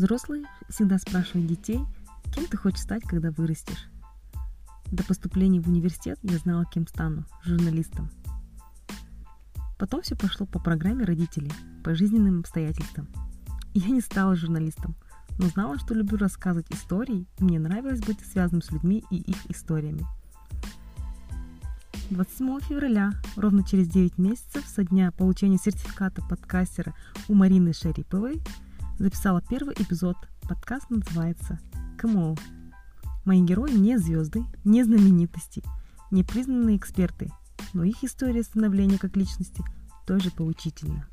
Взрослые всегда спрашивают детей, кем ты хочешь стать, когда вырастешь. До поступления в университет я знала, кем стану – журналистом. Потом все пошло по программе родителей, по жизненным обстоятельствам. Я не стала журналистом, но знала, что люблю рассказывать истории, и мне нравилось быть связанным с людьми и их историями. 27 февраля, ровно через 9 месяцев со дня получения сертификата подкастера у Марины Шариповой, записала первый эпизод. Подкаст называется «КМО». Мои герои не звезды, не знаменитости, не признанные эксперты, но их история становления как личности тоже поучительна.